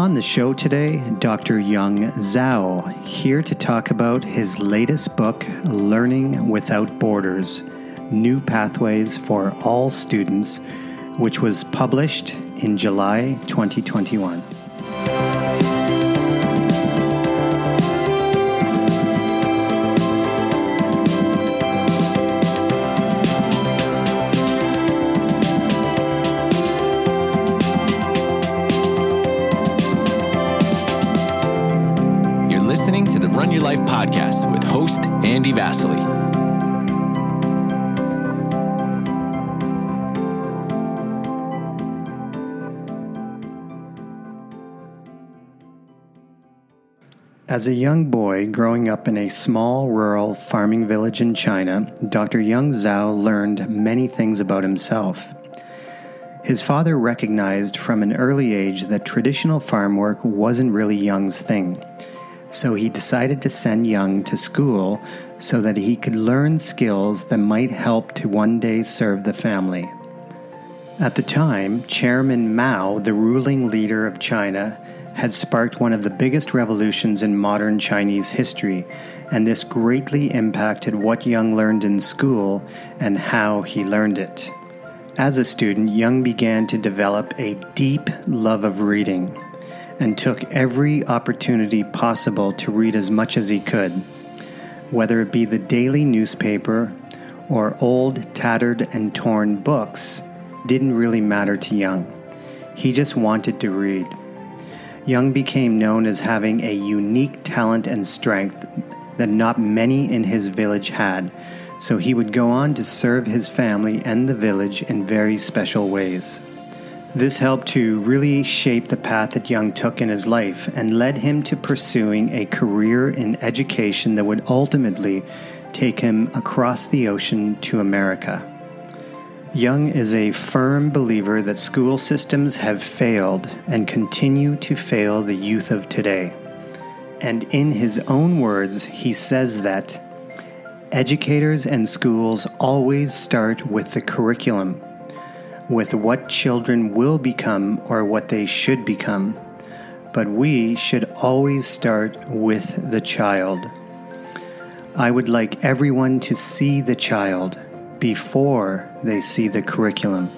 On the show today, Dr. Yong Zhao, here to talk about his latest book, Learning Without Borders New Pathways for All Students, which was published in July 2021. Vasily. As a young boy growing up in a small rural farming village in China, Dr. Yong Zhao learned many things about himself. His father recognized from an early age that traditional farm work wasn't really Yong's thing, so he decided to send Yong to school so that he could learn skills that might help to one day serve the family. At the time, Chairman Mao, the ruling leader of China, had sparked one of the biggest revolutions in modern Chinese history, and this greatly impacted what Yong learned in school and how he learned it. As a student, Yong began to develop a deep love of reading and took every opportunity possible to read as much as he could, whether it be the daily newspaper or old, tattered, and torn books, didn't really matter to Yong. He just wanted to read. Yong became known as having a unique talent and strength that not many in his village had, so he would go on to serve his family and the village in very special ways. This helped to really shape the path that Yong took in his life and led him to pursuing a career in education that would ultimately take him across the ocean to America. Yong is a firm believer that school systems have failed and continue to fail the youth of today. And in his own words, he says that educators and schools always start with the curriculum, with what children will become or what they should become. But we should always start with the child. I would like everyone to see the child before they see the curriculum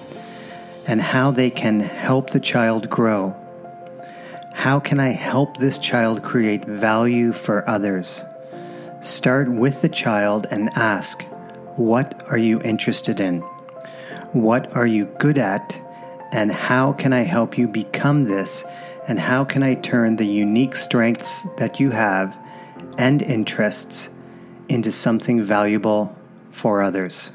and how they can help the child grow. How can I help this child create value for others? Start with the child and ask, What are you interested in? What are you good at? And how can I help you become this? And how can I turn the unique strengths that you have and interests into something valuable for others?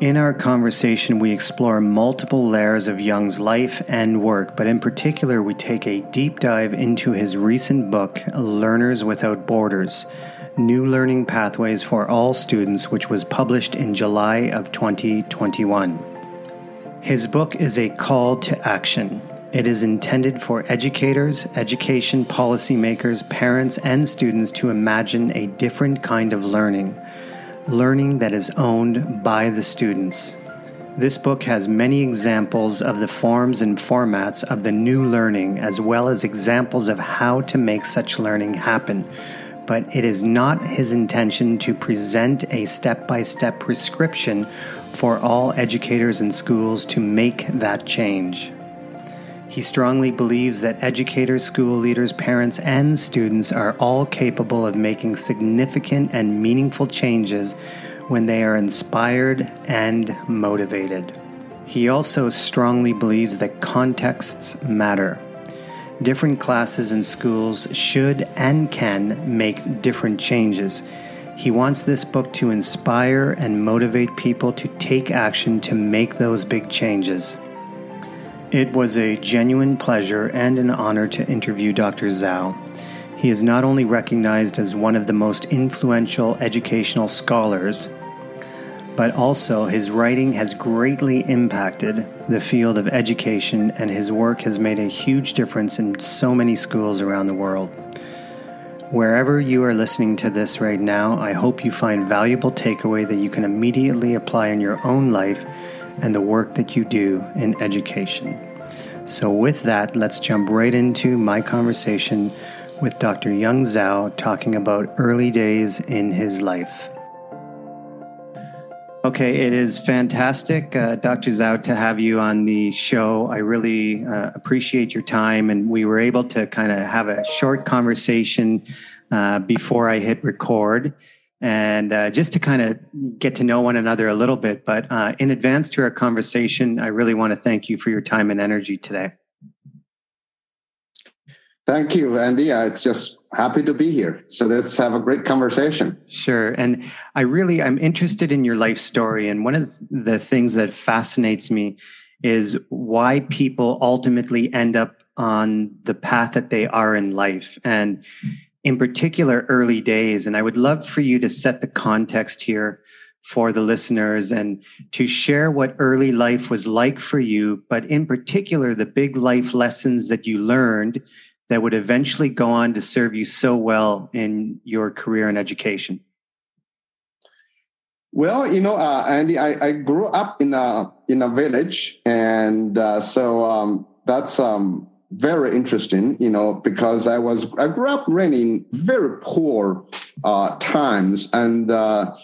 In our conversation, we explore multiple layers of Yong's life and work, but in particular, we take a deep dive into his recent book, Learners Without Borders New Learning Pathways for All Students, which was published in July of 2021. His book is a call to action. It is intended for educators, education policymakers, parents, and students to imagine a different kind of learning learning that is owned by the students. This book has many examples of the forms and formats of the new learning, as well as examples of how to make such learning happen. But it is not his intention to present a step by step prescription for all educators and schools to make that change. He strongly believes that educators, school leaders, parents, and students are all capable of making significant and meaningful changes when they are inspired and motivated. He also strongly believes that contexts matter. Different classes and schools should and can make different changes. He wants this book to inspire and motivate people to take action to make those big changes. It was a genuine pleasure and an honor to interview Dr. Zhao. He is not only recognized as one of the most influential educational scholars, but also his writing has greatly impacted the field of education, and his work has made a huge difference in so many schools around the world. Wherever you are listening to this right now, I hope you find valuable takeaway that you can immediately apply in your own life and the work that you do in education. So, with that, let's jump right into my conversation with Dr. Yong Zhao talking about early days in his life. Okay, it is fantastic, uh, Dr. Zhao, to have you on the show. I really uh, appreciate your time, and we were able to kind of have a short conversation uh, before I hit record, and uh, just to kind of get to know one another a little bit. But uh, in advance to our conversation, I really want to thank you for your time and energy today. Thank you, Andy. Uh, it's just happy to be here. So let's have a great conversation. Sure. And I really, I'm interested in your life story. And one of the things that fascinates me is why people ultimately end up on the path that they are in life. And in particular, early days. And I would love for you to set the context here for the listeners and to share what early life was like for you, but in particular, the big life lessons that you learned that would eventually go on to serve you so well in your career and education? Well, you know, uh, Andy, I, I, grew up in a in a village, and uh, so um, that's um, very interesting. You know, because I was I grew up really in very poor uh, times, and uh,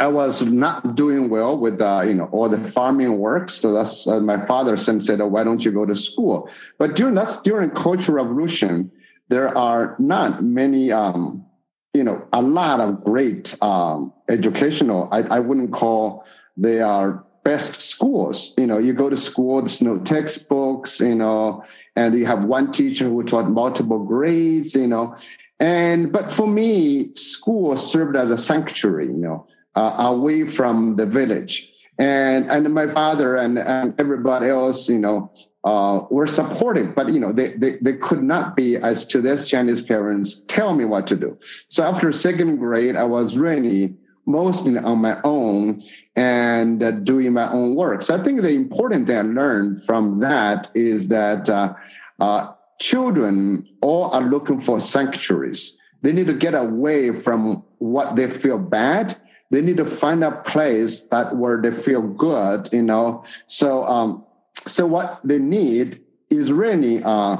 I was not doing well with uh, you know all the farming work. So that's uh, my father said, oh, "Why don't you go to school?" But during that's during Cultural Revolution, there are not many, um, you know, a lot of great um, educational. I, I wouldn't call they are best schools. You know, you go to school, there's no textbooks, you know, and you have one teacher who taught multiple grades, you know. And but for me, school served as a sanctuary, you know uh, away from the village. And and my father and, and everybody else, you know, uh, were supportive, but you know, they, they they could not be as to this Chinese parents tell me what to do. So after second grade, I was really mostly on my own and uh, doing my own work. So I think the important thing I learned from that is that uh, uh, children all are looking for sanctuaries. They need to get away from what they feel bad they need to find a place that where they feel good you know? So um so what they need is really uh,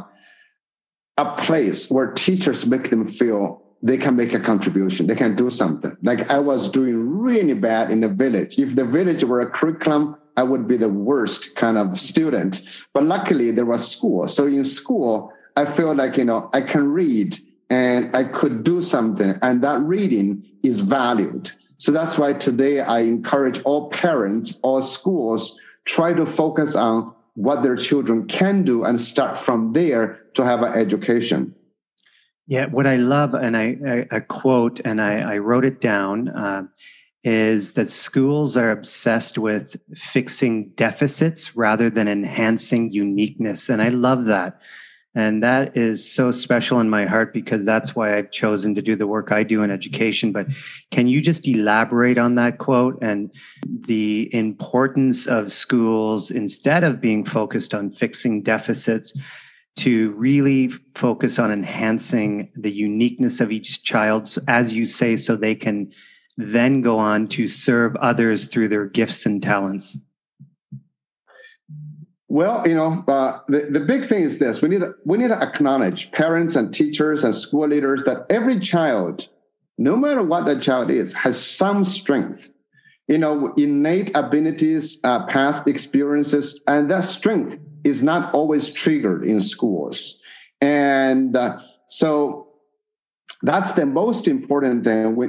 a place where teachers make them feel they can make a contribution they can do something. Like i was doing really bad in the village. If the village were a curriculum i would be the worst kind of student. But luckily there was school. So in school i feel like you know i can read and i could do something and that reading is valued so that's why today I encourage all parents, all schools, try to focus on what their children can do and start from there to have an education. Yeah, what I love, and I, quote, and I, I, wrote it down, uh, is that schools are obsessed with fixing deficits rather than enhancing uniqueness, and I love that and that is so special in my heart because that's why I've chosen to do the work I do in education. But can you just elaborate on that quote and the importance of schools instead of being focused on fixing deficits? To really focus on enhancing the uniqueness of each child, as you say, so they can then go on to serve others through their gifts and talents. Well, you know, uh, the, the big thing is this: we need we need to acknowledge parents and teachers and school leaders that every child, no matter what that child is, has some strength, you know, innate abilities, uh, past experiences, and that strength is not always triggered in schools, and uh, so that's the most important thing. We,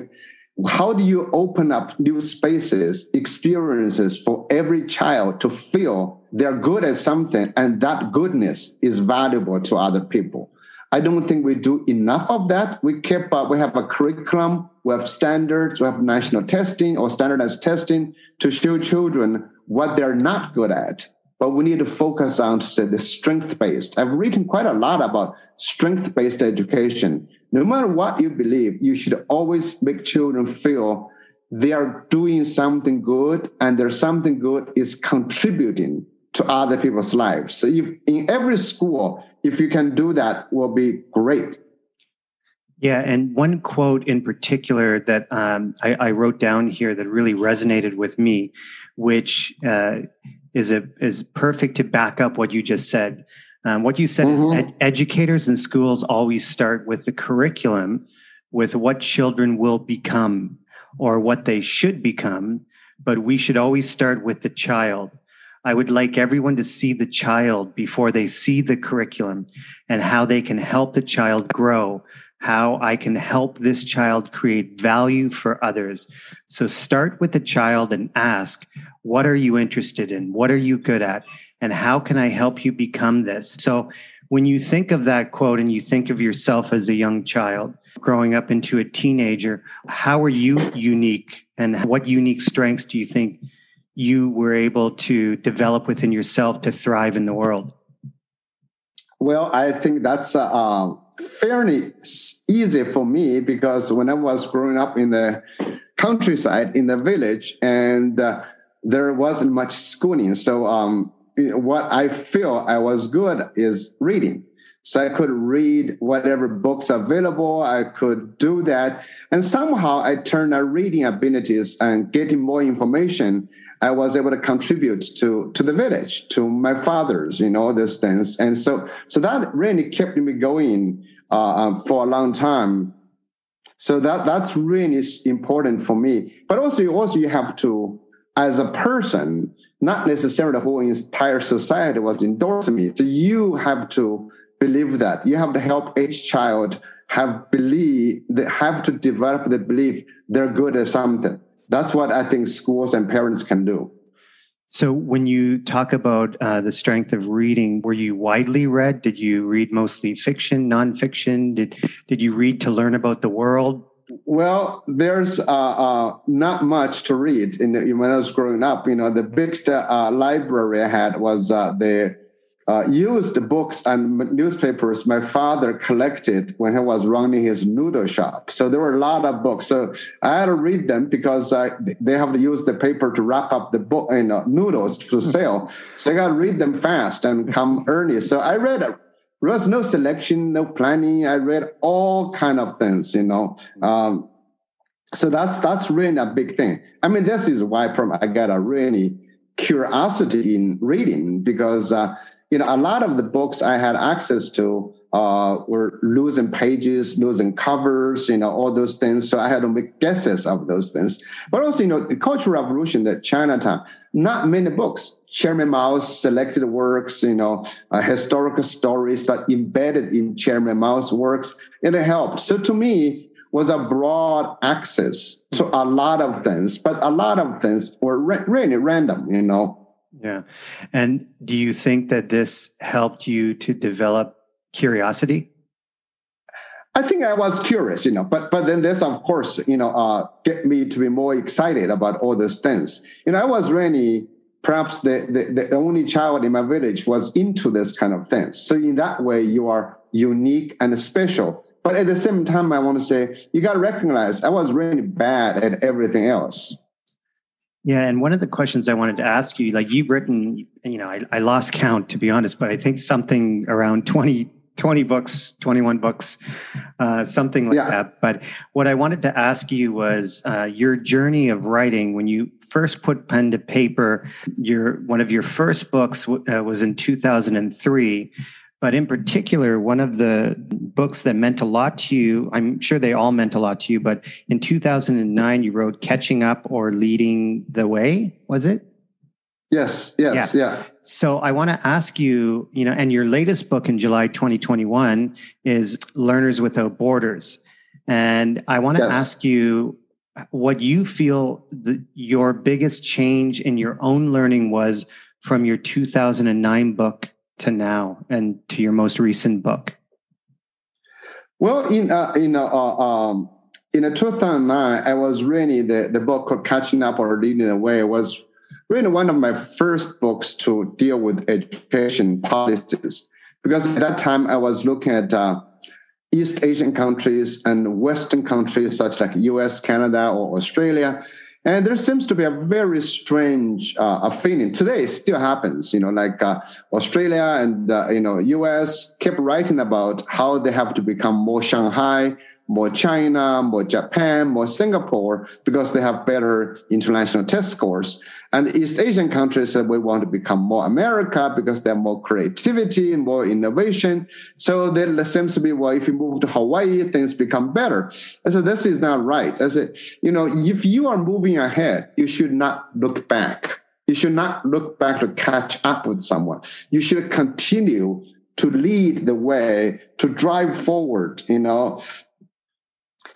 how do you open up new spaces, experiences for every child to feel they're good at something and that goodness is valuable to other people? I don't think we do enough of that. We keep up, we have a curriculum, we have standards, we have national testing or standardized testing to show children what they're not good at. But we need to focus on say the strength based. I've written quite a lot about strength based education no matter what you believe, you should always make children feel they are doing something good and there's something good is contributing to other people's lives. So if in every school, if you can do that, will be great. Yeah, and one quote in particular that um, I, I, wrote down here that really resonated with me, which uh, is a is perfect to back up what you just said. Um, what you said mm-hmm. is ed- educators and schools always start with the curriculum, with what children will become or what they should become, but we should always start with the child. I would like everyone to see the child before they see the curriculum and how they can help the child grow, how I can help this child create value for others. So start with the child and ask, what are you interested in? What are you good at? And how can I help you become this? So when you think of that quote and you think of yourself as a young child, growing up into a teenager, how are you unique and what unique strengths do you think you were able to develop within yourself to thrive in the world? Well, I think that's uh, fairly easy for me because when I was growing up in the countryside, in the village, and uh, there wasn't much schooling. So, um, what I feel I was good is reading. So I could read whatever books available. I could do that. And somehow I turned our reading abilities and getting more information. I was able to contribute to, to the village, to my fathers, you know, these things. And so, so that really kept me going uh, um, for a long time. So that, that's really important for me. But also, also you have to, as a person, not necessarily the whole entire society was endorsing me. So you have to believe that. You have to help each child have believe they have to develop the belief they're good at something. That's what I think schools and parents can do. So, when you talk about uh, the strength of reading, were you widely read? Did you read mostly fiction, nonfiction? Did did you read to learn about the world? Well, there's uh, uh, not much to read. In when I was growing up, you know, the biggest uh, library I had was uh, the uh, used books and newspapers my father collected when he was running his noodle shop. So there were a lot of books. So I had to read them because they have to use the paper to wrap up the book, you know, noodles to sell. so I got to read them fast and come early. So I read. There was no selection, no planning. I read all kind of things, you know. Um, so that's that's really a big thing. I mean, this is why I got a really curiosity in reading because. Uh, you know, a lot of the books I had access to uh, were losing pages, losing covers, you know, all those things. So I had to make guesses of those things. But also, you know, the Cultural Revolution, the Chinatown, not many books. Chairman Mao's selected works, you know, uh, historical stories that embedded in Chairman Mao's works, and it helped. So to me, was a broad access to a lot of things, but a lot of things were re- really random, you know. Yeah. And do you think that this helped you to develop curiosity? I think I was curious, you know, but but then this, of course, you know, uh, get me to be more excited about all these things. You know, I was really perhaps the, the, the only child in my village was into this kind of things. So in that way, you are unique and special. But at the same time, I want to say you got to recognize I was really bad at everything else. Yeah, and one of the questions I wanted to ask you, like you've written, you know, I, I lost count to be honest, but I think something around 20, 20 books, 21 books, uh, something like yeah. that. But what I wanted to ask you was uh, your journey of writing when you first put pen to paper. Your one of your first books uh, was in 2003, but in particular, one of the books that meant a lot to you, I'm sure they all meant a lot to you, but in 2009, you wrote Catching Up or Leading the Way, was it? Yes, yes, yeah. yeah. So I want to ask you, you know, and your latest book in July 2021 is Learners Without Borders. And I want to yes. ask you what you feel the, your biggest change in your own learning was from your 2009 book to now and to your most recent book? Well, in uh, in uh, uh um, in 2009, I was reading the, the book called Catching Up or Leading Away. It was really one of my first books to deal with education policies because at that time I was looking at uh, East Asian countries and Western countries such like U.S., Canada, or Australia, and there seems to be a very strange uh, feeling. Today, it still happens. You know, like uh, Australia and uh, you know U.S. keep writing about how they have to become more Shanghai, more China, more Japan, more Singapore, because they have better international test scores. And East Asian countries said we want to become more America because they have more creativity and more innovation. So there seems to be, well, if you move to Hawaii, things become better. I said, this is not right. I said, you know, if you are moving ahead, you should not look back. You should not look back to catch up with someone. You should continue to lead the way, to drive forward, you know.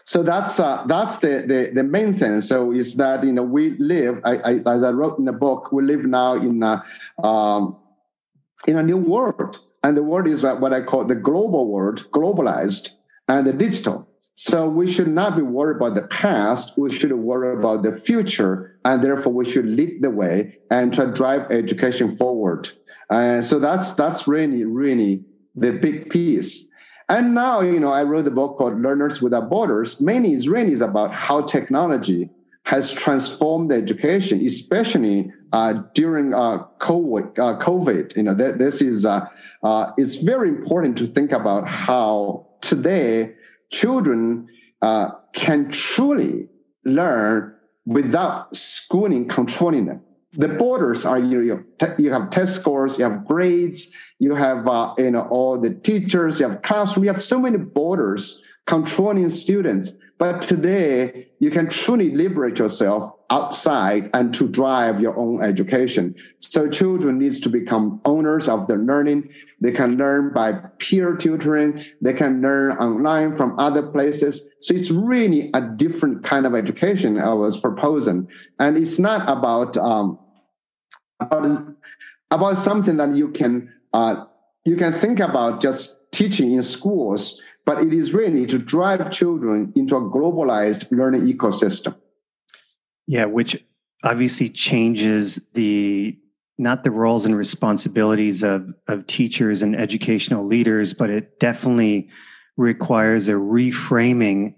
So that's uh, that's the, the, the main thing. So is that you know we live, I, I, as I wrote in the book, we live now in a um, in a new world, and the world is what I call the global world, globalized and the digital. So we should not be worried about the past. We should worry about the future, and therefore we should lead the way and try to drive education forward. And so that's that's really really the big piece. And now, you know, I wrote a book called Learners Without Borders. Mainly is really is about how technology has transformed education, especially uh, during uh, COVID, uh, COVID. You know, th- this is uh, uh, it's very important to think about how today children uh, can truly learn without schooling controlling them the borders are you you, you have test scores, you have grades, you have uh, you know all the teachers, you have classroom, you have so many borders controlling students. But today, you can truly liberate yourself outside and to drive your own education. So children needs to become owners of their learning. They can learn by peer tutoring. They can learn online from other places. So it's really a different kind of education I was proposing. And it's not about, um, about, about something that you can, uh, you can think about just teaching in schools but it is really to drive children into a globalized learning ecosystem. Yeah, which obviously changes the not the roles and responsibilities of of teachers and educational leaders, but it definitely requires a reframing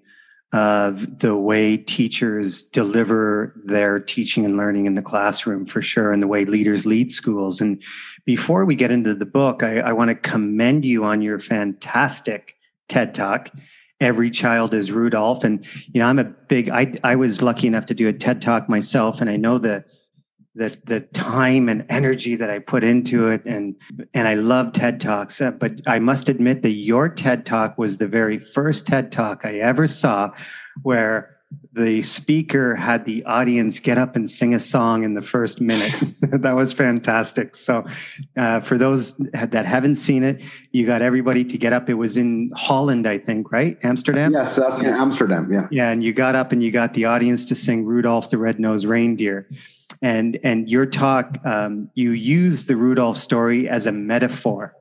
of the way teachers deliver their teaching and learning in the classroom for sure and the way leaders lead schools and before we get into the book i, I want to commend you on your fantastic TED Talk. Every child is Rudolph, and you know I'm a big. I I was lucky enough to do a TED Talk myself, and I know the the the time and energy that I put into it, and and I love TED Talks. Uh, but I must admit that your TED Talk was the very first TED Talk I ever saw, where the speaker had the audience get up and sing a song in the first minute. that was fantastic. So, uh, for those that haven't seen it, you got everybody to get up. It was in Holland, I think, right? Amsterdam? Yes, that's in Amsterdam. Yeah. Yeah. And you got up and you got the audience to sing Rudolph the Red-Nosed Reindeer. And, and your talk, um, you use the Rudolph story as a metaphor.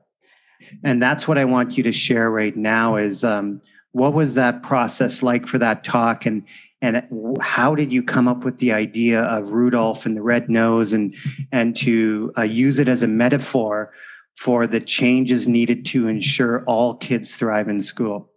And that's what I want you to share right now is, um, what was that process like for that talk and and how did you come up with the idea of Rudolph and the red nose and and to uh, use it as a metaphor for the changes needed to ensure all kids thrive in school?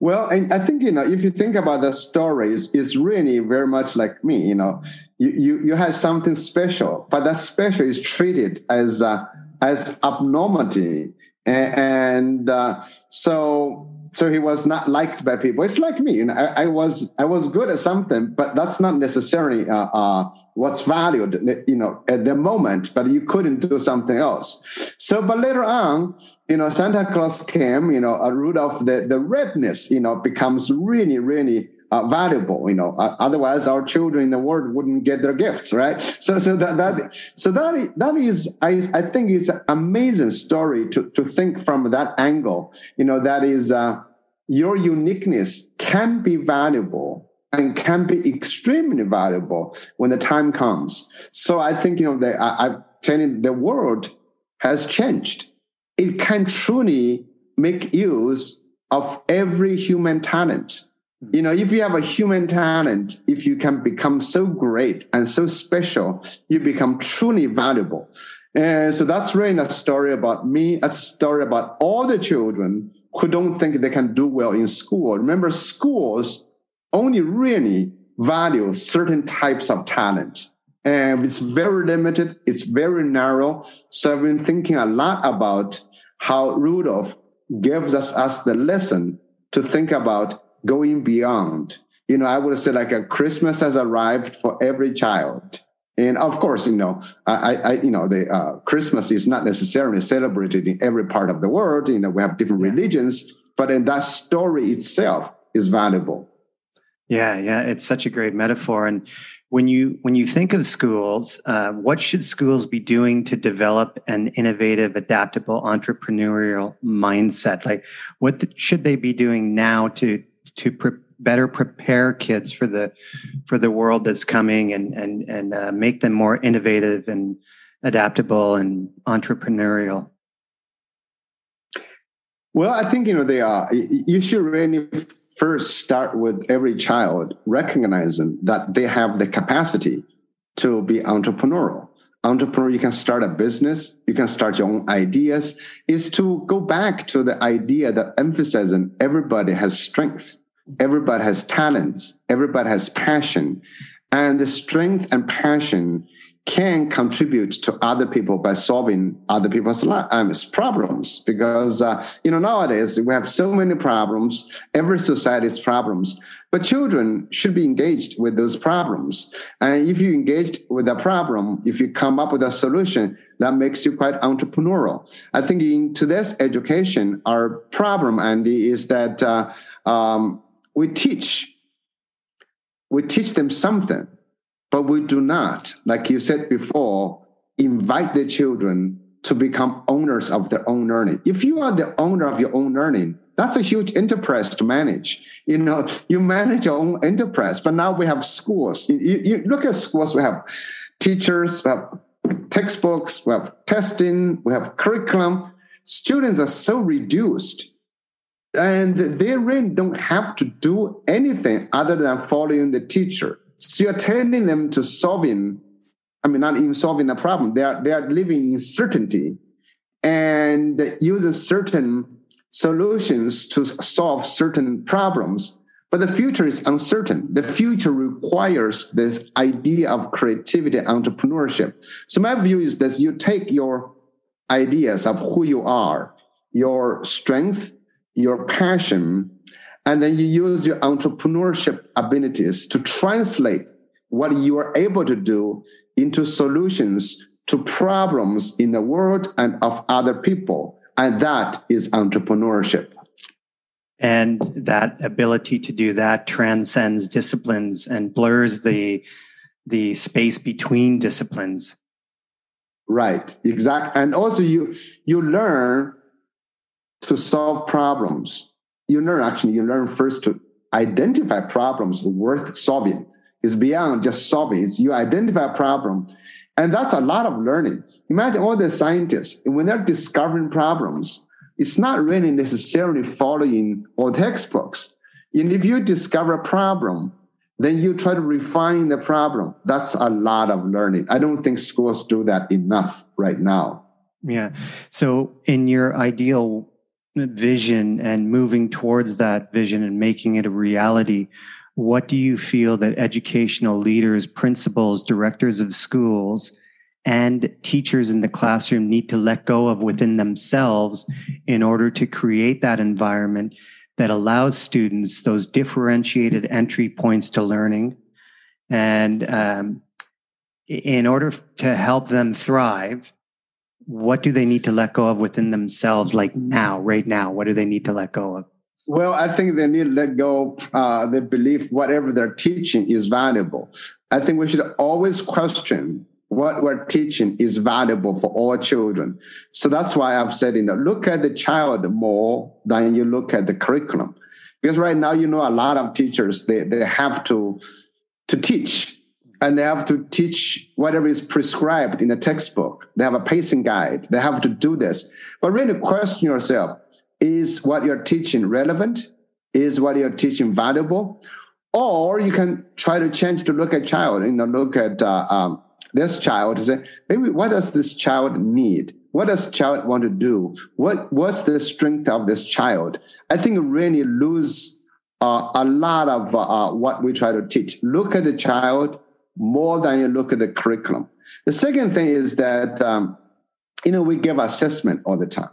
Well, I think you know if you think about the stories, it's really very much like me. You know, you you, you have something special, but that special is treated as uh, as abnormality and uh, so so he was not liked by people. It's like me, you know, I, I was I was good at something, but that's not necessarily uh, uh, what's valued, you know, at the moment. But you couldn't do something else. So, but later on, you know, Santa Claus came, you know, a Rudolph the the redness, you know, becomes really really uh, valuable. You know, uh, otherwise our children in the world wouldn't get their gifts, right? So, so that that so that that is, I I think it's an amazing story to to think from that angle. You know, that is uh, your uniqueness can be valuable and can be extremely valuable when the time comes. So I think you know that I, I'm telling the world has changed. It can truly make use of every human talent you know if you have a human talent if you can become so great and so special you become truly valuable. And so that's really a story about me. A story about all the children who don't think they can do well in school. Remember schools only really value certain types of talent. And it's very limited it's very narrow. So i've been thinking a lot about how rudolph gives us, us the lesson to think about going beyond. You know, I would say like a Christmas has arrived for every child. And of course, you know, I, I you know, the uh, Christmas is not necessarily celebrated in every part of the world. You know, we have different yeah. religions, but in that story itself is valuable. Yeah, yeah, it's such a great metaphor. And when you when you think of schools, uh, what should schools be doing to develop an innovative, adaptable, entrepreneurial mindset? Like, what should they be doing now to to pre- better prepare kids for the for the world that's coming and and and uh, make them more innovative and adaptable and entrepreneurial? Well, I think you know they are. You should really first start with every child recognizing that they have the capacity to be entrepreneurial entrepreneur you can start a business you can start your own ideas is to go back to the idea that emphasizing everybody has strength everybody has talents. Everybody has passion. And the strength and passion can contribute to other people by solving other people's um, problems. Because uh, you know nowadays we have so many problems. Every society has problems. But children should be engaged with those problems. And if you engaged with a problem if you come up with a solution that makes you quite entrepreneurial. I think in today's education our problem andy is that uh, um, we teach we teach them something but we do not, like you said before, invite the children to become owners of their own learning. If you are the owner of your own learning, that's a huge enterprise to manage. You know, you manage your own enterprise, but now we have schools. You, you look at schools, we have teachers, we have textbooks, we have testing, we have curriculum. Students are so reduced and they really don't have to do anything other than following the teacher. So you're telling them to solving, I mean, not even solving a problem. They are they are living in certainty and using certain solutions to solve certain problems. But the future is uncertain. The future requires this idea of creativity, entrepreneurship. So my view is that you take your ideas of who you are, your strength, your passion, and then you use your entrepreneurship abilities to translate what you are able to do into solutions to problems in the world and of other people. And that is entrepreneurship. And that ability to do that transcends disciplines and blurs the the space between disciplines. Right, exactly. And also you you learn to solve problems you learn actually, you learn first to identify problems worth solving. It's beyond just solving. It's you identify a problem. And that's a lot of learning. Imagine all the scientists, when they're discovering problems, it's not really necessarily following all textbooks. And if you discover a problem, then you try to refine the problem. That's a lot of learning. I don't think schools do that enough right now. Yeah. So, in your ideal vision and moving towards that vision and making it a reality, what do you feel that educational leaders, principals, directors of schools, and teachers in the classroom need to let go of within themselves in order to create that environment that allows students those differentiated entry points to learning? And um, in order to help them thrive what do they need to let go of within themselves like now right now? What do they need to let go of? Well i think they need to let go of uh, the belief whatever they're teaching is valuable. I think we should always question what we're teaching is valuable for all children. So that's why i've said you know look at the child more than you look at the curriculum. Because right now you know a lot of teachers they, they have to to teach. And they have to teach whatever is prescribed in the textbook. They have a pacing guide. They have to do this. But really question yourself is what you're teaching relevant? Is what you're teaching valuable? Or you can try to change to look at child, you know, look at uh, um, this child and say, maybe what does this child need? What does child want to do? What What's the strength of this child? I think really lose uh, a lot of uh, what we try to teach. Look at the child, more than you look at the curriculum. The second thing is that, um, you know, we give assessment all the time.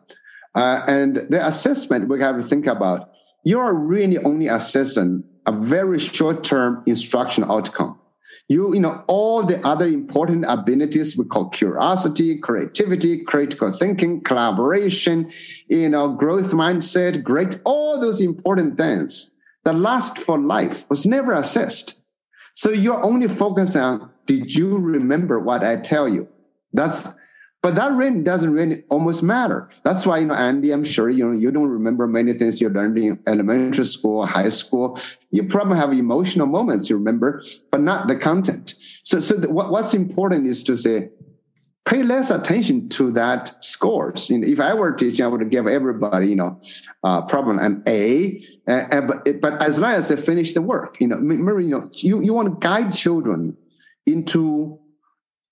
Uh, and the assessment we have to think about you're really only assessing a very short-term instruction outcome. You, you know, all the other important abilities we call curiosity, creativity, critical thinking, collaboration, you know, growth mindset, great, all those important things that last for life was never assessed. So you're only focused on, did you remember what I tell you? That's but that really doesn't really almost matter. That's why, you know, Andy, I'm sure, you know, you don't remember many things you learned in elementary school, high school. You probably have emotional moments you remember, but not the content. So, so the, what, what's important is to say, pay less attention to that scores. You know, if I were teaching, I would give everybody, you know, uh, problem an A. Uh, uh, but, but as long as they finish the work, you know, remember, you know, you, you want to guide children into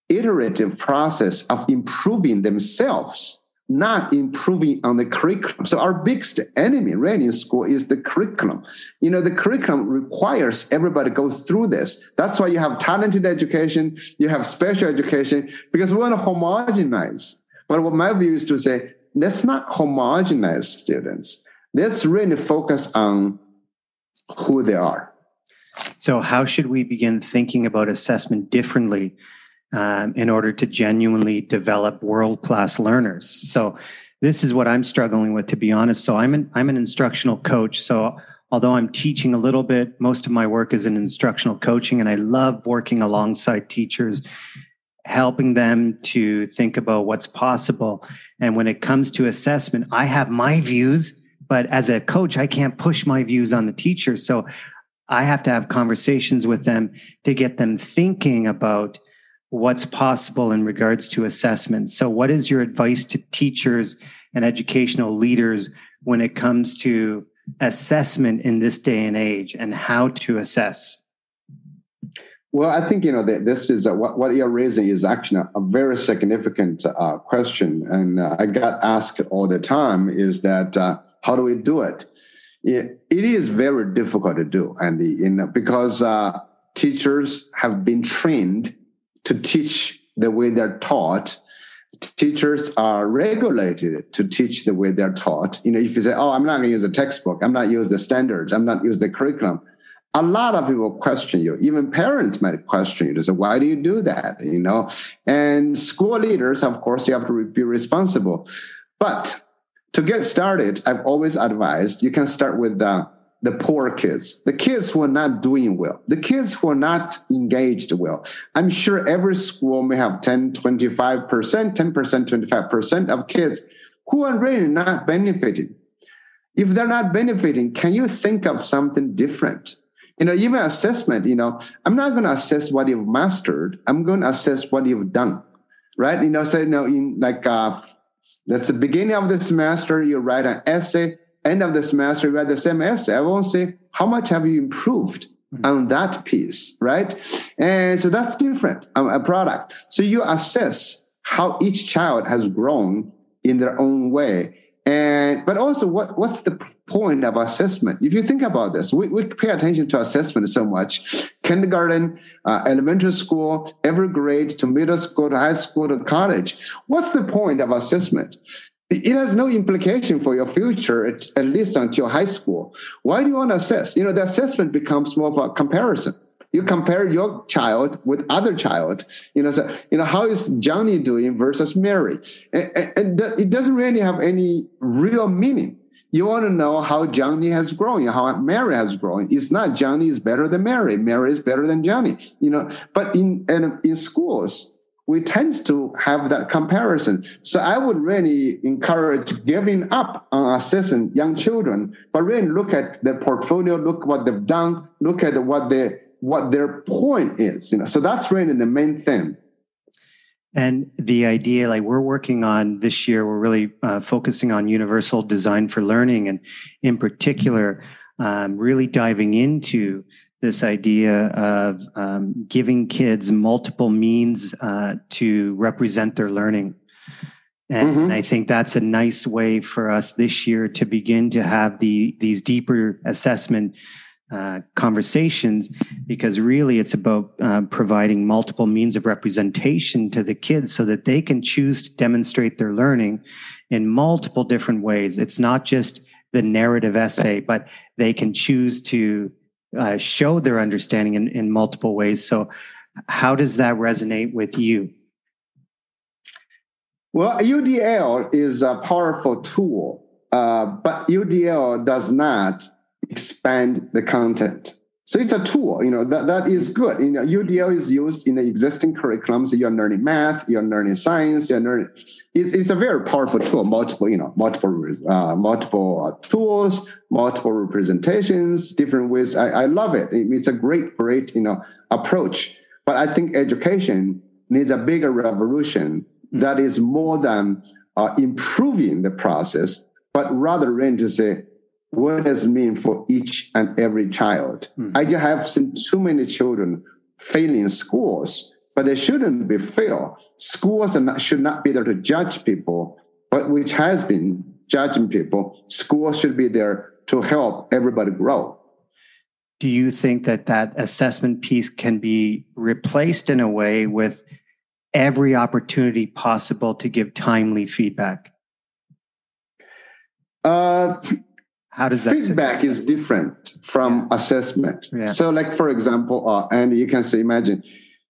iterative process of improving themselves, not improving on the curriculum. So our biggest enemy really in school is the curriculum. You know, the curriculum requires everybody go through this. That's why you have talented education, you have special education, because we want to homogenize. But what my view is to say, let's not homogenize students. Let's really focus on who they are. So, how should we begin thinking about assessment differently um, in order to genuinely develop world class learners. So this is what I'm struggling with, to be honest. So I'm an I'm an instructional coach. So although I'm teaching a little bit, most of my work is in instructional coaching, and I love working alongside teachers, helping them to think about what's possible. And when it comes to assessment, I have my views, but as a coach, I can't push my views on the teacher. So I have to have conversations with them to get them thinking about what's possible in regards to assessment. So, what is your advice to teachers and educational leaders when it comes to assessment in this day and age and how to assess? Well, I think you know this is what what you're raising is actually a, very significant uh, question, and uh, I got asked all the time. Is that uh, how do we do it? It? Is very difficult to do, Andy, in, because uh, teachers have been trained to teach the way they're taught. Teachers are regulated to teach the way they're taught. You know, if you say, "Oh, I'm not going to use a textbook. I'm not use the standards. I'm not use the curriculum," a lot of people question you. Even parents might question you to say, "Why do you do that?" You know, and school leaders, of course, you have to be responsible. But to get started, I've always advised you can start with the the poor kids, the kids who are not doing well, the kids who are not engaged well. I'm sure every school may have 10, 25%, 10%, 25% of kids who are really not benefiting. If they're not benefiting, can you think of something different? You know, even assessment, you know, I'm not going to assess what you've mastered. I'm going to assess what you've done, right? You know, so, you know, in like, uh, that's the beginning of the semester, you write an essay end of the semester, you write the same essay. Everyone won't say, how much have you improved mm-hmm. on that piece, right? And so that's different, um, a product. So you assess how each child has grown in their own way. And, but also what, what's the point of assessment? If you think about this, we, we pay attention to assessment so much. Kindergarten, uh, elementary school, every grade to middle school to high school to college. What's the point of assessment? it has no implication for your future, at, at least until high school. Why do you want to assess? You know, the assessment becomes more of a comparison. You compare your child with other child. You know, so, you know how is Johnny doing versus Mary, and, and it doesn't really have any real meaning. You want to know how Johnny has grown, how Mary has grown. It's not Johnny is better than Mary, Mary is better than Johnny. You know, but in in, in schools, we tend to have that comparison. So I would really encourage giving up on assessing young children, but really look at their portfolio, look what they've done, look at what they what their point is. You know, so that's really the main thing. And the idea, like we're working on this year, we're really uh, focusing on universal design for learning, and in particular, um, really diving into this idea of um, giving kids multiple means uh, to represent their learning. And, mm-hmm. I think that's a nice way for us this year to begin to have the these deeper assessment uh, conversations, because really it's about uh, providing multiple means of representation to the kids so that they can choose to demonstrate their learning in multiple different ways. It's not just the narrative essay, but they can choose to uh, show their understanding in, in multiple ways. So, how does that resonate with you? Well, UDL is a powerful tool, uh, but UDL does not expand the content. So it's a tool, you know, that, that is good. You know, UDL is used in the existing curriculums. You're learning math, you're learning science, you're learning. It's, it's a very powerful tool, multiple, you know, multiple, uh, multiple uh, tools, multiple representations, different ways. I, I love it. It's a great, great, you know, approach. But I think education needs a bigger revolution that is more than uh, improving the process, but rather than to say, what does it mean for each and every child? Mm. I just have seen too many children failing schools, but they shouldn't be fail. Schools not, should not be there to judge people, but which has been judging people. Schools should be there to help everybody grow. Do you think that that assessment piece can be replaced in a way with every opportunity possible to give timely feedback? Uh, how does that feedback is different from yeah. assessment? Yeah. So, like for example, uh, and you can say, imagine,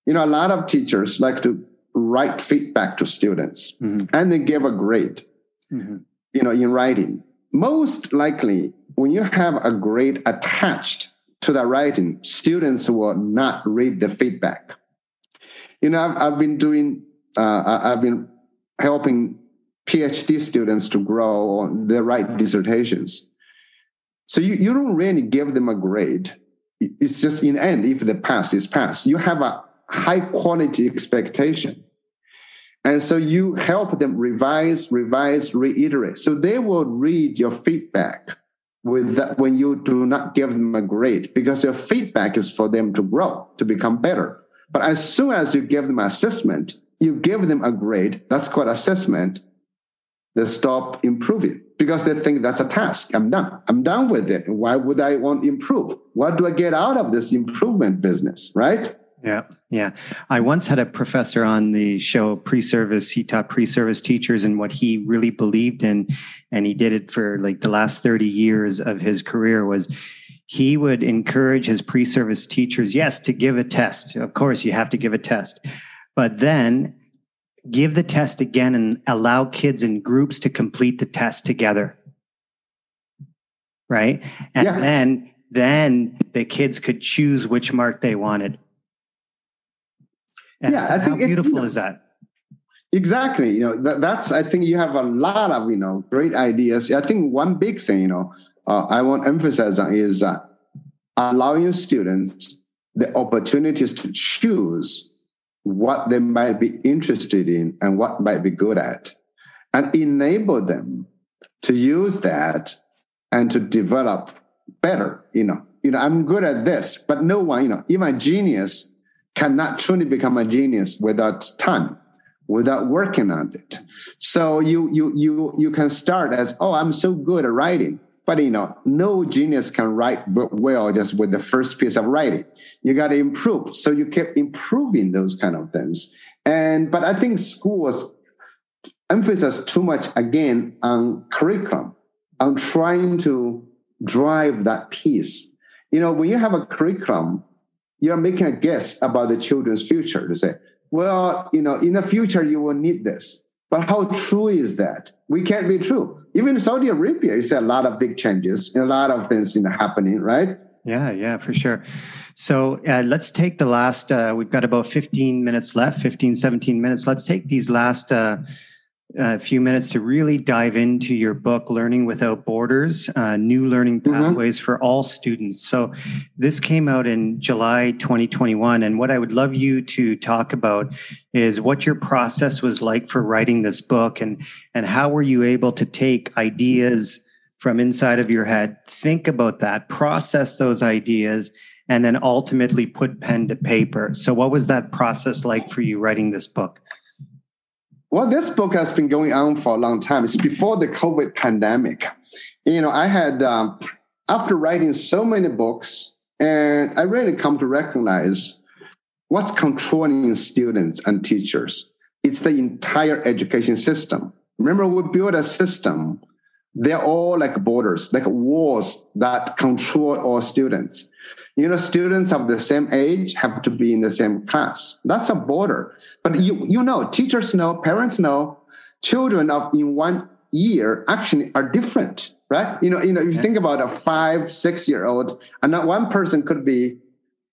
you know, a lot of teachers like to write feedback to students mm-hmm. and they give a grade, mm-hmm. you know, in writing. Most likely, when you have a grade attached to that writing, students will not read the feedback. You know, I've, I've been doing, uh, I've been helping PhD students to grow on their write dissertations. So you, you don't really give them a grade. It's just in the end, if they pass, is pass. You have a high quality expectation. And so you help them revise, revise, reiterate. So they will read your feedback with that when you do not give them a grade, because your feedback is for them to grow, to become better. But as soon as you give them assessment, you give them a grade, that's called assessment, they stop improving because they think that's a task. I'm done. I'm done with it. Why would I want to improve? What do I get out of this improvement business? Right? Yeah, yeah. I once had a professor on the show pre-service. He taught pre-service teachers and what he really believed in, and he did it for like the last 30 years of his career was he would encourage his pre-service teachers, yes, to give a test. Of course, you have to give a test. But then give the test again and allow kids in groups to complete the test together. Right? And yeah. then then the kids could choose which mark they wanted. And yeah I think how beautiful it, you know, is that? Exactly you know that, that's i think you have a lot of you know great ideas. I think one big thing you know uh, i want to emphasize on is uh, allowing students the opportunities to choose what they might be interested in and what might be good at, and enable them to use that and to develop better. You know, you know, I'm good at this, but no one, you know, even a genius cannot truly become a genius without time, without working on it. So you you you you can start as, oh, I'm so good at writing. But you know, no genius can write well just with the first piece of writing. You got to improve. So you keep improving those kind of things. And but I think schools emphasize too much again on curriculum, on trying to drive that piece. You know, when you have a curriculum, you're making a guess about the children's future to say, well, you know, in the future you will need this. But how true is that? We can't be true even Saudi Arabia, you see a lot of big changes a lot of things you know, happening, right? Yeah, yeah, for sure. So uh, let's take the last, uh, we've got about 15 minutes left, 15, 17 minutes. Let's take these last uh, a few minutes to really dive into your book, Learning Without Borders uh, New Learning mm-hmm. Pathways mm-hmm. for All Students. So, this came out in July 2021. And what I would love you to talk about is what your process was like for writing this book and, and how were you able to take ideas from inside of your head, think about that, process those ideas, and then ultimately put pen to paper. So, what was that process like for you writing this book? Well, this book has been going on for a long time. It's before the COVID pandemic. You know, I had, um, after writing so many books, and I really come to recognize what's controlling students and teachers. It's the entire education system. Remember, we built a system they're all like borders, like walls that control all students. You know, students of the same age have to be in the same class. That's a border. But you, you know, teachers know, parents know, children of in one year actually are different, right? You know, you know, if you think about a five, six year old, and not one person could be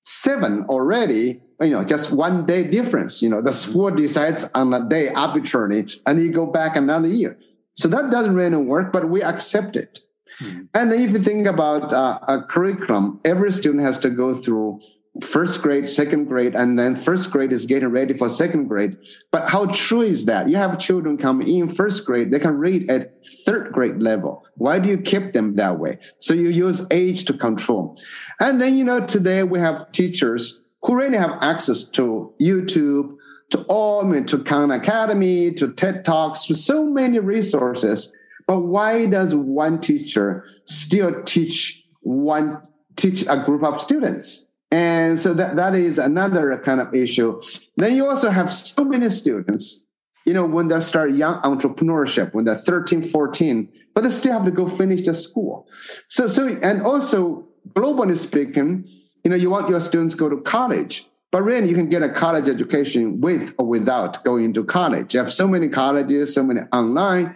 seven already, you know, just one day difference. You know, the school decides on a day arbitrarily, and you go back another year. So that doesn't really work, but we accept it. Mm-hmm. And then if you think about uh, a curriculum, every student has to go through first grade, second grade, and then first grade is getting ready for second grade. But how true is that? You have children come in first grade, they can read at third grade level. Why do you keep them that way? So you use age to control. And then, you know, today we have teachers who really have access to YouTube, to mean, to Khan Academy, to TED Talks, to so many resources. But why does one teacher still teach one teach a group of students? And so that, that is another kind of issue. Then you also have so many students, you know, when they start young entrepreneurship, when they're 13, 14, but they still have to go finish the school. So, so, and also globally speaking, you know, you want your students to go to college. But really, you can get a college education with or without going to college. You have so many colleges, so many online.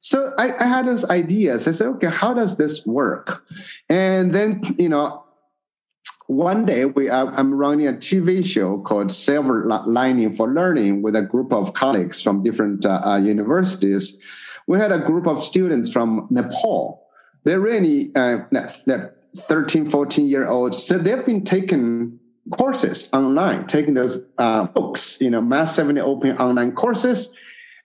So I, I had those ideas. I said, okay, how does this work? And then, you know, one day we uh, I'm running a TV show called Silver Lining for Learning with a group of colleagues from different uh, uh, universities. We had a group of students from Nepal. They're really uh, they're 13, 14 year olds. So they've been taking courses online, taking those uh, books, you know, Massive Open online courses.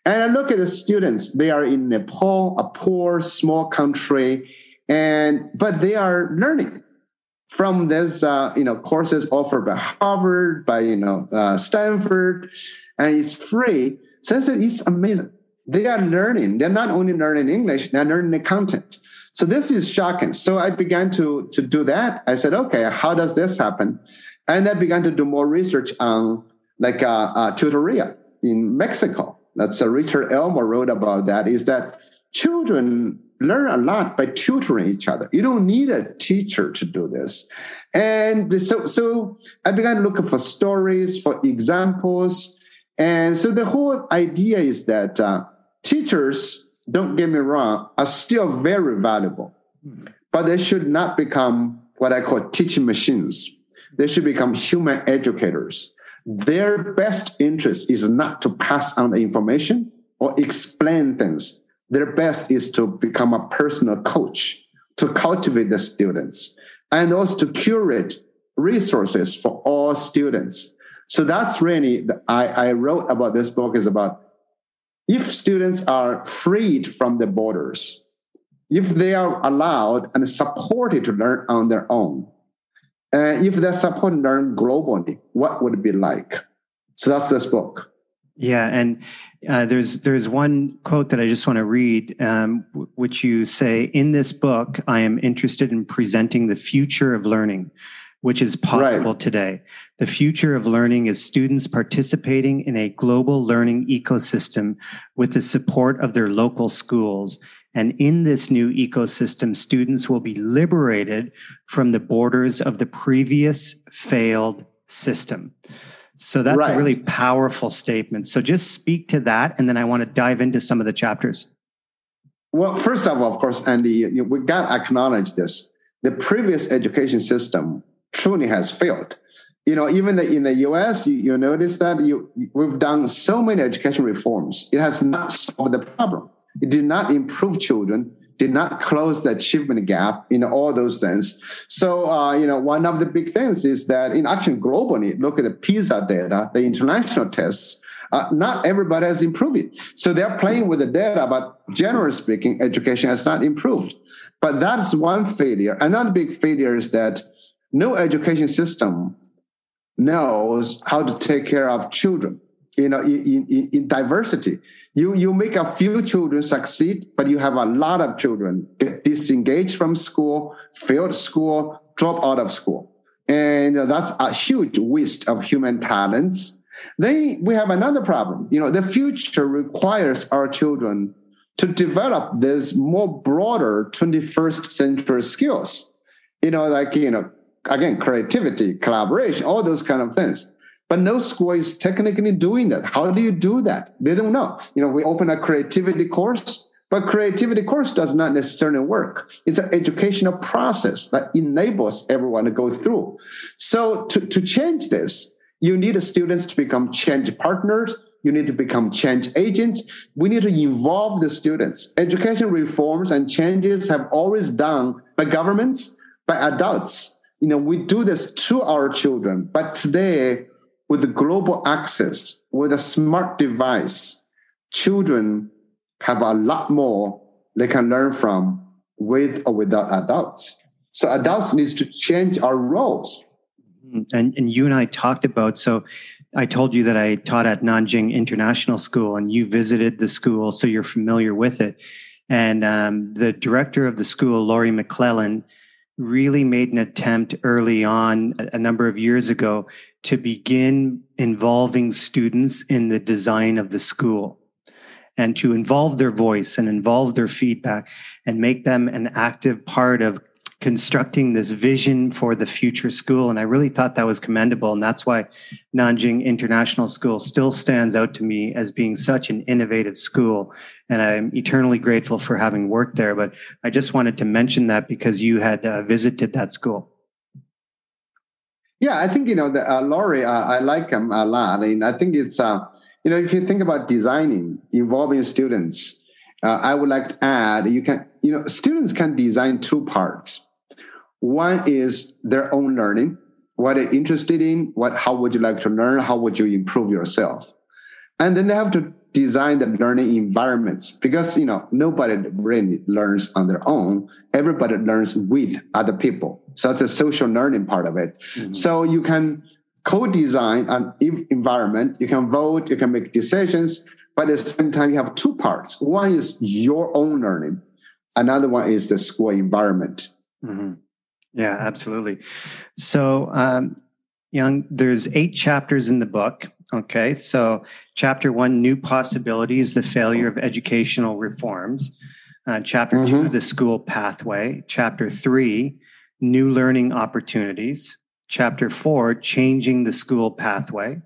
And I look at the students, they are in Nepal, a poor, small country, and but they are learning from this, uh, you know, courses offered by Harvard, by you know, uh, Stanford, and it's free. So it's, it's amazing. They are learning. They're not only learning English; they're learning the content. So this is shocking. So I began to to do that. I said, okay, how does this happen? And I began to do more research on like uh, uh, tutoria in Mexico. That's uh, Richard Elmore wrote about that. Is that children learn a lot by tutoring each other. You don't need a teacher to do this. And so, so I began looking for stories, for examples. And so the whole idea is that uh, teachers, don't get me wrong, are still very valuable, but they should not become what I call teaching machines they should become human educators. Their best interest is not to pass on the information or explain things. Their best is to become a personal coach, to cultivate the students, and also to curate resources for all students. So that's really, the, I, I wrote about this book is about if students are freed from the borders, if they are allowed and supported to learn on their own, uh, if that support learn globally, what would it be like? So that's this book. Yeah, and uh, there's there's one quote that I just want to read, um, which you say in this book, I am interested in presenting the future of learning, which is possible right. today. The future of learning is students participating in a global learning ecosystem with the support of their local schools and in this new ecosystem, students will be liberated from the borders of the previous failed system. So that's right. a really powerful statement. So just speak to that, and then I want to dive into some of the chapters. Well, first of all, of course, Andy, we got to acknowledge this. The previous education system truly has failed. You know, even the, in the U.S., you, you notice that you, we've done so many education reforms. It has not solved the problem. It did not improve children, did not close the achievement gap, you know, all those things. So, uh, you know, one of the big things is that in action globally, look at the PISA data, the international tests, uh, not everybody has improved it. So they're playing with the data, but generally speaking, education has not improved. But that's one failure. Another big failure is that no education system knows how to take care of children, you know, in, in, in diversity you you make a few children succeed, but you have a lot of children get disengaged from school, failed school, drop out of school, and uh, that's a huge waste of human talents. Then we have another problem. You know, the future requires our children to develop these more broader 21st century skills. You know, like, you know, again, creativity, collaboration, all those kind of things. But no school is technically doing that. How do you do that? They don't know. You know, we open a creativity course, but creativity course does not necessarily work. It's an educational process that enables everyone to go through. So to, to change this, you need the students to become change partners. You need to become change agents. We need to involve the students. Education reforms and changes have always done by governments, by adults. You know, we do this to our children, but today with global access, with a smart device, children have a lot more they can learn from with or without adults. So adults needs to change our roles. And and you and I talked about so I told you that I taught at Nanjing International School and you visited the school, so you're familiar with it. And um, the director of the school, Laurie McClellan, really made an attempt early on a number of years ago to begin involving students in the design of the school and to involve their voice and involve their feedback and make them an active part of constructing this vision for the future school. And I really thought that was commendable. And that's why Nanjing International School still stands out to me as being such an innovative school. And I'm eternally grateful for having worked there. But I just wanted to mention that because you had uh, visited that school. Yeah, I think, you know, the, uh, Laurie, uh, I like him a lot. And I think it's, uh, you know, if you think about designing, involving students, uh, I would like to add, you can, you know, students can design two parts one is their own learning, what they're interested in, what how would you like to learn, how would you improve yourself. And then they have to design the learning environments because you know nobody really learns on their own. Everybody learns with other people. So that's a social learning part of it. Mm-hmm. So you can co-design an environment, you can vote, you can make decisions, but at the same time you have two parts. One is your own learning, another one is the school environment. Mm-hmm. Yeah, absolutely. So, um, Yong, there's eight chapters in the book. Okay, so chapter one, new possibilities, the failure of educational reforms. Uh, chapter mm-hmm. two, the school pathway. Chapter three, new learning opportunities. Chapter four, changing the school pathway.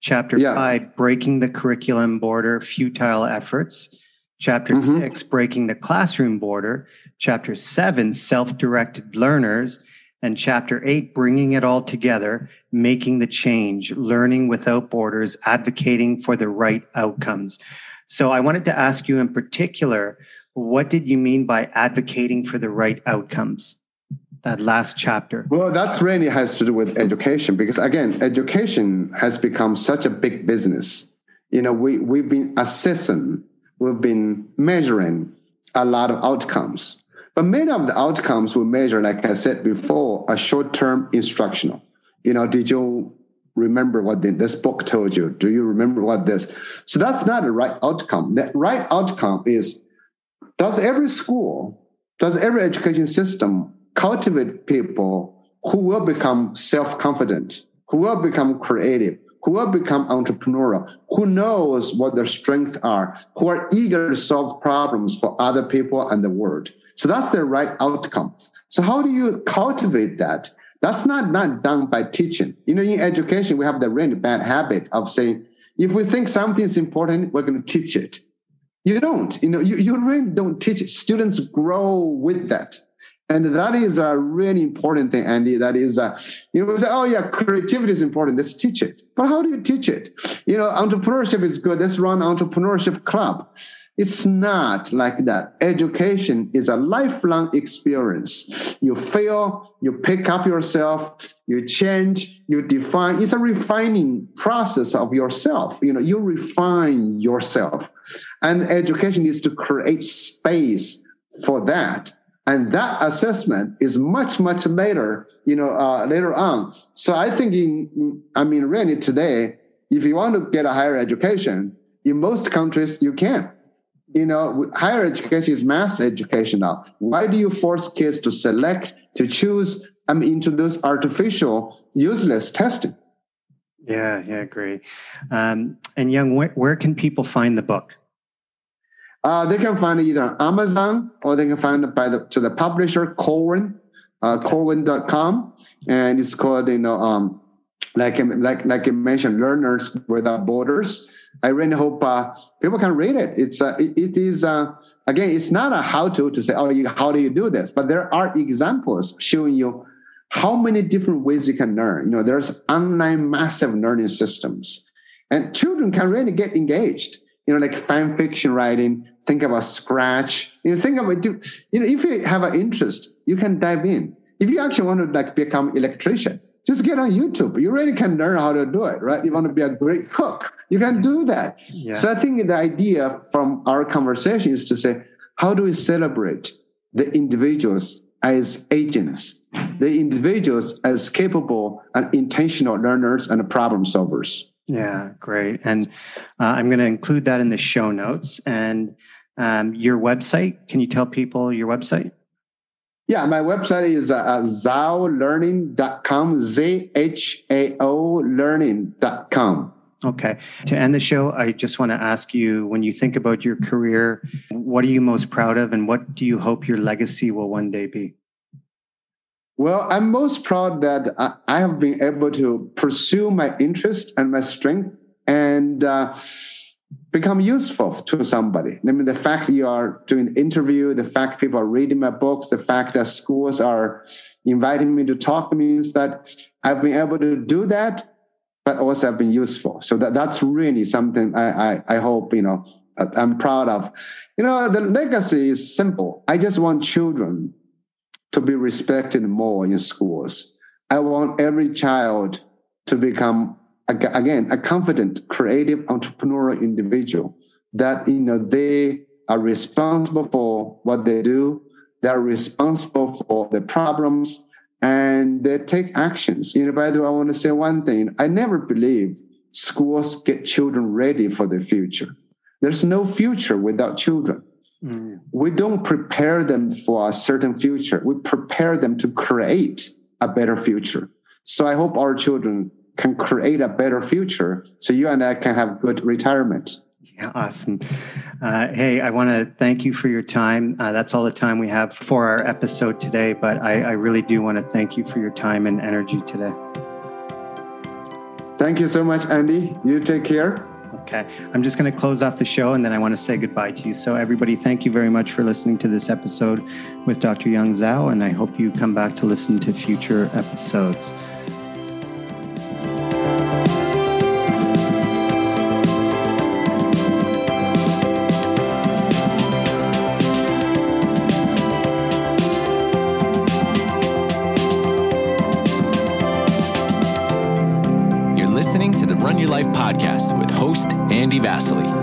Chapter yeah. five, breaking the curriculum border, futile efforts. Chapter mm-hmm. six, breaking the classroom border. Chapter seven, self directed learners. And chapter eight, bringing it all together, making the change, learning without borders, advocating for the right outcomes. So I wanted to ask you in particular, what did you mean by advocating for the right outcomes? That last chapter. Well, that's really has to do with education because again, education has become such a big business. You know, we, we've been assessing we've been measuring a lot of outcomes. But many of the outcomes we measure, like I said before, are short term instructional. You know, did you remember what this book told you? Do you remember what this? So that's not the right outcome. The right outcome is does every school, does every education system cultivate people who will become self confident, who will become creative, who will become entrepreneurial, who knows what their strengths are, who are eager to solve problems for other people and the world. So that's the right outcome. So how do you cultivate that? That's not, not done by teaching. You know, in education, we have the really bad habit of saying, if we think something is important, we're going to teach it. You don't, you know, you, you really don't teach. Students grow with that. And that is a really important thing, Andy. That is, you know, we say, oh yeah, creativity is important. Let's teach it. But how do you teach it? You know, entrepreneurship is good. Let's run entrepreneurship club. It's not like that. Education is a lifelong experience. You fail, you pick up yourself, you change, you define. It's a refining process of yourself. You know, you refine yourself. And education is to create space for that and that assessment is much much later you know uh, later on so i think in i mean really today if you want to get a higher education in most countries you can you know higher education is mass education now. Why do you force kids to select to choose i mean introduce artificial useless testing? Yeah yeah great um, and Yong where, where can people find the book? Uh, they can find it either on Amazon or they can find it by the to the publisher Corwin, uh, Corwin.com, and it's called you know um, like like like you mentioned, Learners Without Borders. I really hope uh, people can read it. It's uh, it, it is uh, again, it's not a how to to say, oh, you, how do you do this? But there are examples showing you how many different ways you can learn. You know, there's online massive learning systems, and children can really get engaged. You know, like fan fiction writing. Think about Scratch. You know, think about. You know, if you have an interest, you can dive in. If you actually want to like become electrician, just get on YouTube. You really can learn how to do it, right? You want to be a great cook, you can do that. Yeah. So I think the idea from our conversation is to say, how do we celebrate the individuals as agents, the individuals as capable and intentional learners and problem solvers? Yeah, great. And uh, I'm going to include that in the show notes. And um, your website, can you tell people your website? Yeah, my website is uh, uh zhaolearning.com, Z-H-A-O learning.com. Okay. To end the show, I just want to ask you when you think about your career, what are you most proud of and what do you hope your legacy will one day be? Well, I'm most proud that I have been able to pursue my interest and my strength and uh, become useful to somebody. I mean, the fact you are doing the interview, the fact people are reading my books, the fact that schools are inviting me to talk means that I've been able to do that, but also I've been useful. So that, that's really something I, I, I hope, you know, I'm proud of. You know, the legacy is simple. I just want children to be respected more in schools. I want every child to become again a confident creative entrepreneurial individual that you know they are responsible for what they do they're responsible for the problems and they take actions. You know by the way i want to say one thing. I never believe schools get children ready for the future. There's no future without children. Mm. we don't prepare them for a certain future. We prepare them to create a better future. So i hope our children can create a better future so you and I can have good retirement. Yeah, awesome. Uh, hey, I want to thank you for your time. Uh, that's all the time we have for our episode today, but I, I really do want to thank you for your time and energy today. Thank you so much, Andy. You take care. Okay. I'm just going to close off the show and then I want to say goodbye to you. So, everybody, thank you very much for listening to this episode with Dr. Yong Zhao, and I hope you come back to listen to future episodes. Vasily.